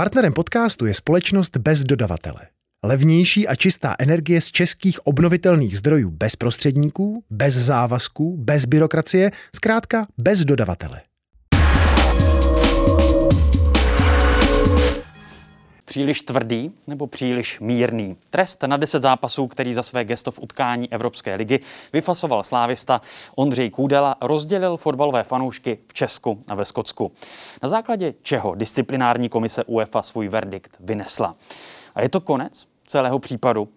Partnerem podcastu je společnost bez dodavatele. Levnější a čistá energie z českých obnovitelných zdrojů bez prostředníků, bez závazků, bez byrokracie, zkrátka bez dodavatele. Příliš tvrdý nebo příliš mírný. Trest na 10 zápasů, který za své gesto v utkání Evropské ligy vyfasoval slávista Ondřej Kůdela, rozdělil fotbalové fanoušky v Česku a ve Skotsku. Na základě čeho disciplinární komise UEFA svůj verdikt vynesla. A je to konec celého případu.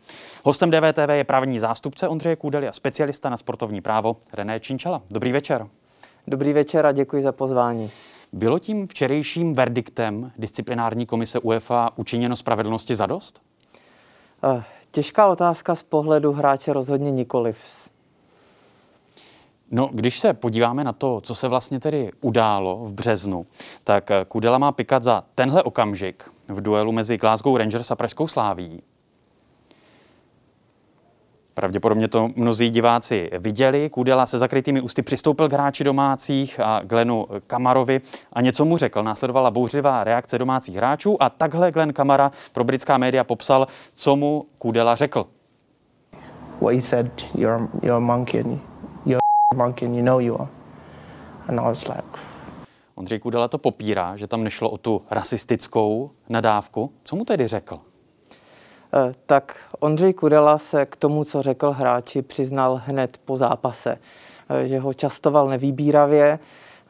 Hostem DVTV je právní zástupce Ondřeje Kůdely a specialista na sportovní právo René Činčala. Dobrý večer. Dobrý večer a děkuji za pozvání. Bylo tím včerejším verdiktem disciplinární komise UEFA učiněno spravedlnosti za dost? Eh, těžká otázka z pohledu hráče rozhodně nikoliv. No, když se podíváme na to, co se vlastně tedy událo v březnu, tak Kudela má pikat za tenhle okamžik v duelu mezi Glasgow Rangers a Pražskou sláví. Pravděpodobně to mnozí diváci viděli. Kudela se zakrytými ústy přistoupil k hráči domácích a Glenu Kamarovi a něco mu řekl. Následovala bouřivá reakce domácích hráčů a takhle Glen Kamara pro britská média popsal, co mu Kudela řekl. What he said, you're, you're a monkey and you're a monkey and you know you are. And I was like... Ondřej Kudela to popírá, že tam nešlo o tu rasistickou nadávku. Co mu tedy řekl? Eh, tak Ondřej Kudela se k tomu, co řekl hráči, přiznal hned po zápase, eh, že ho častoval nevýbíravě,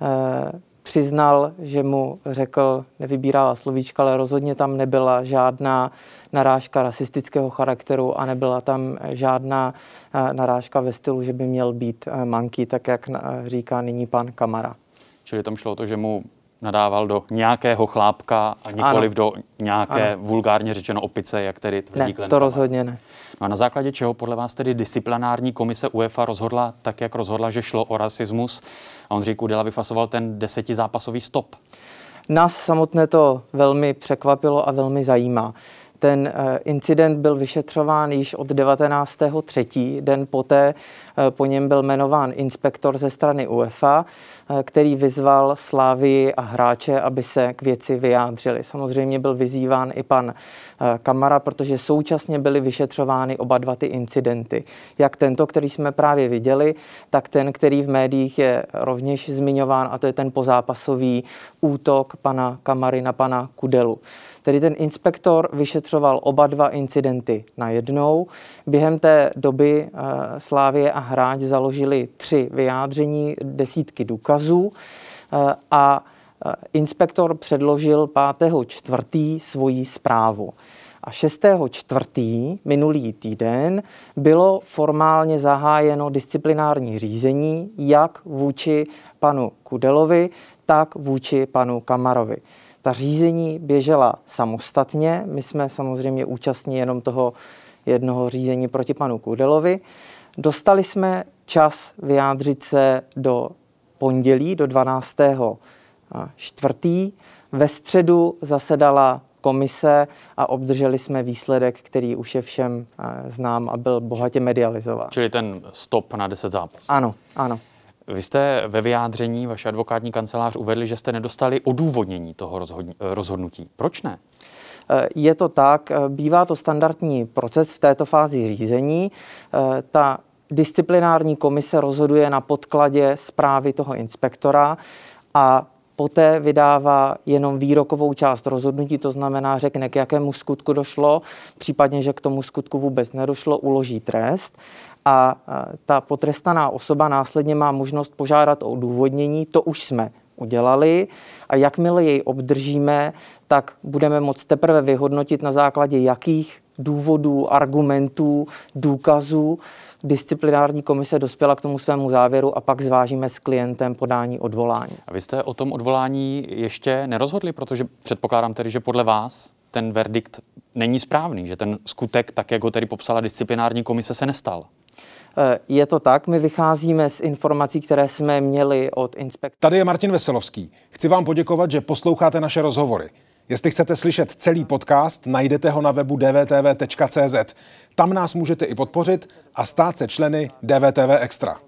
eh, přiznal, že mu řekl nevybírává slovíčka, ale rozhodně tam nebyla žádná narážka rasistického charakteru a nebyla tam žádná narážka ve stylu, že by měl být manky, tak jak říká nyní pan Kamara. Čili tam šlo o to, že mu nadával do nějakého chlápka a nikoliv ano. do nějaké ano. vulgárně řečeno opice, jak tedy tvrdí Ne, to rozhodně ne. No a na základě čeho podle vás tedy disciplinární komise UEFA rozhodla tak, jak rozhodla, že šlo o rasismus a Ondřej Kudela vyfasoval ten desetizápasový stop? Nás samotné to velmi překvapilo a velmi zajímá. Ten eh, incident byl vyšetřován již od 19.3. Den poté eh, po něm byl jmenován inspektor ze strany UEFA, eh, který vyzval Slávii a hráče, aby se k věci vyjádřili. Samozřejmě byl vyzýván i pan Kamara, protože současně byly vyšetřovány oba dva ty incidenty. Jak tento, který jsme právě viděli, tak ten, který v médiích je rovněž zmiňován, a to je ten pozápasový útok pana Kamary na pana Kudelu. Tedy ten inspektor vyšetřoval oba dva incidenty najednou. Během té doby uh, Slávě a Hráč založili tři vyjádření, desítky důkazů uh, a uh, inspektor předložil 5. čtvrtý svoji zprávu. A 6. čtvrtý minulý týden bylo formálně zahájeno disciplinární řízení jak vůči panu Kudelovi, tak vůči panu Kamarovi. Ta řízení běžela samostatně. My jsme samozřejmě účastní jenom toho jednoho řízení proti panu Kudelovi. Dostali jsme čas vyjádřit se do pondělí, do 12. čtvrtý. Ve středu zasedala komise a obdrželi jsme výsledek, který už je všem znám a byl bohatě medializován. Čili ten stop na 10 zápasů. Ano, ano. Vy jste ve vyjádření, vaše advokátní kancelář uvedli, že jste nedostali odůvodnění toho rozhodnutí. Proč ne? Je to tak, bývá to standardní proces v této fázi řízení. Ta disciplinární komise rozhoduje na podkladě zprávy toho inspektora a poté vydává jenom výrokovou část rozhodnutí, to znamená řekne, k jakému skutku došlo, případně, že k tomu skutku vůbec nedošlo, uloží trest a ta potrestaná osoba následně má možnost požádat o odůvodnění, to už jsme udělali a jakmile jej obdržíme, tak budeme moct teprve vyhodnotit na základě jakých důvodů, argumentů, důkazů disciplinární komise dospěla k tomu svému závěru a pak zvážíme s klientem podání odvolání. A vy jste o tom odvolání ještě nerozhodli, protože předpokládám tedy, že podle vás ten verdikt není správný, že ten skutek, tak jak ho tedy popsala disciplinární komise, se nestal. Eh, je to tak, my vycházíme z informací, které jsme měli od inspektora. Tady je Martin Veselovský. Chci vám poděkovat, že posloucháte naše rozhovory. Jestli chcete slyšet celý podcast, najdete ho na webu dvtv.cz. Tam nás můžete i podpořit a stát se členy DVTV Extra.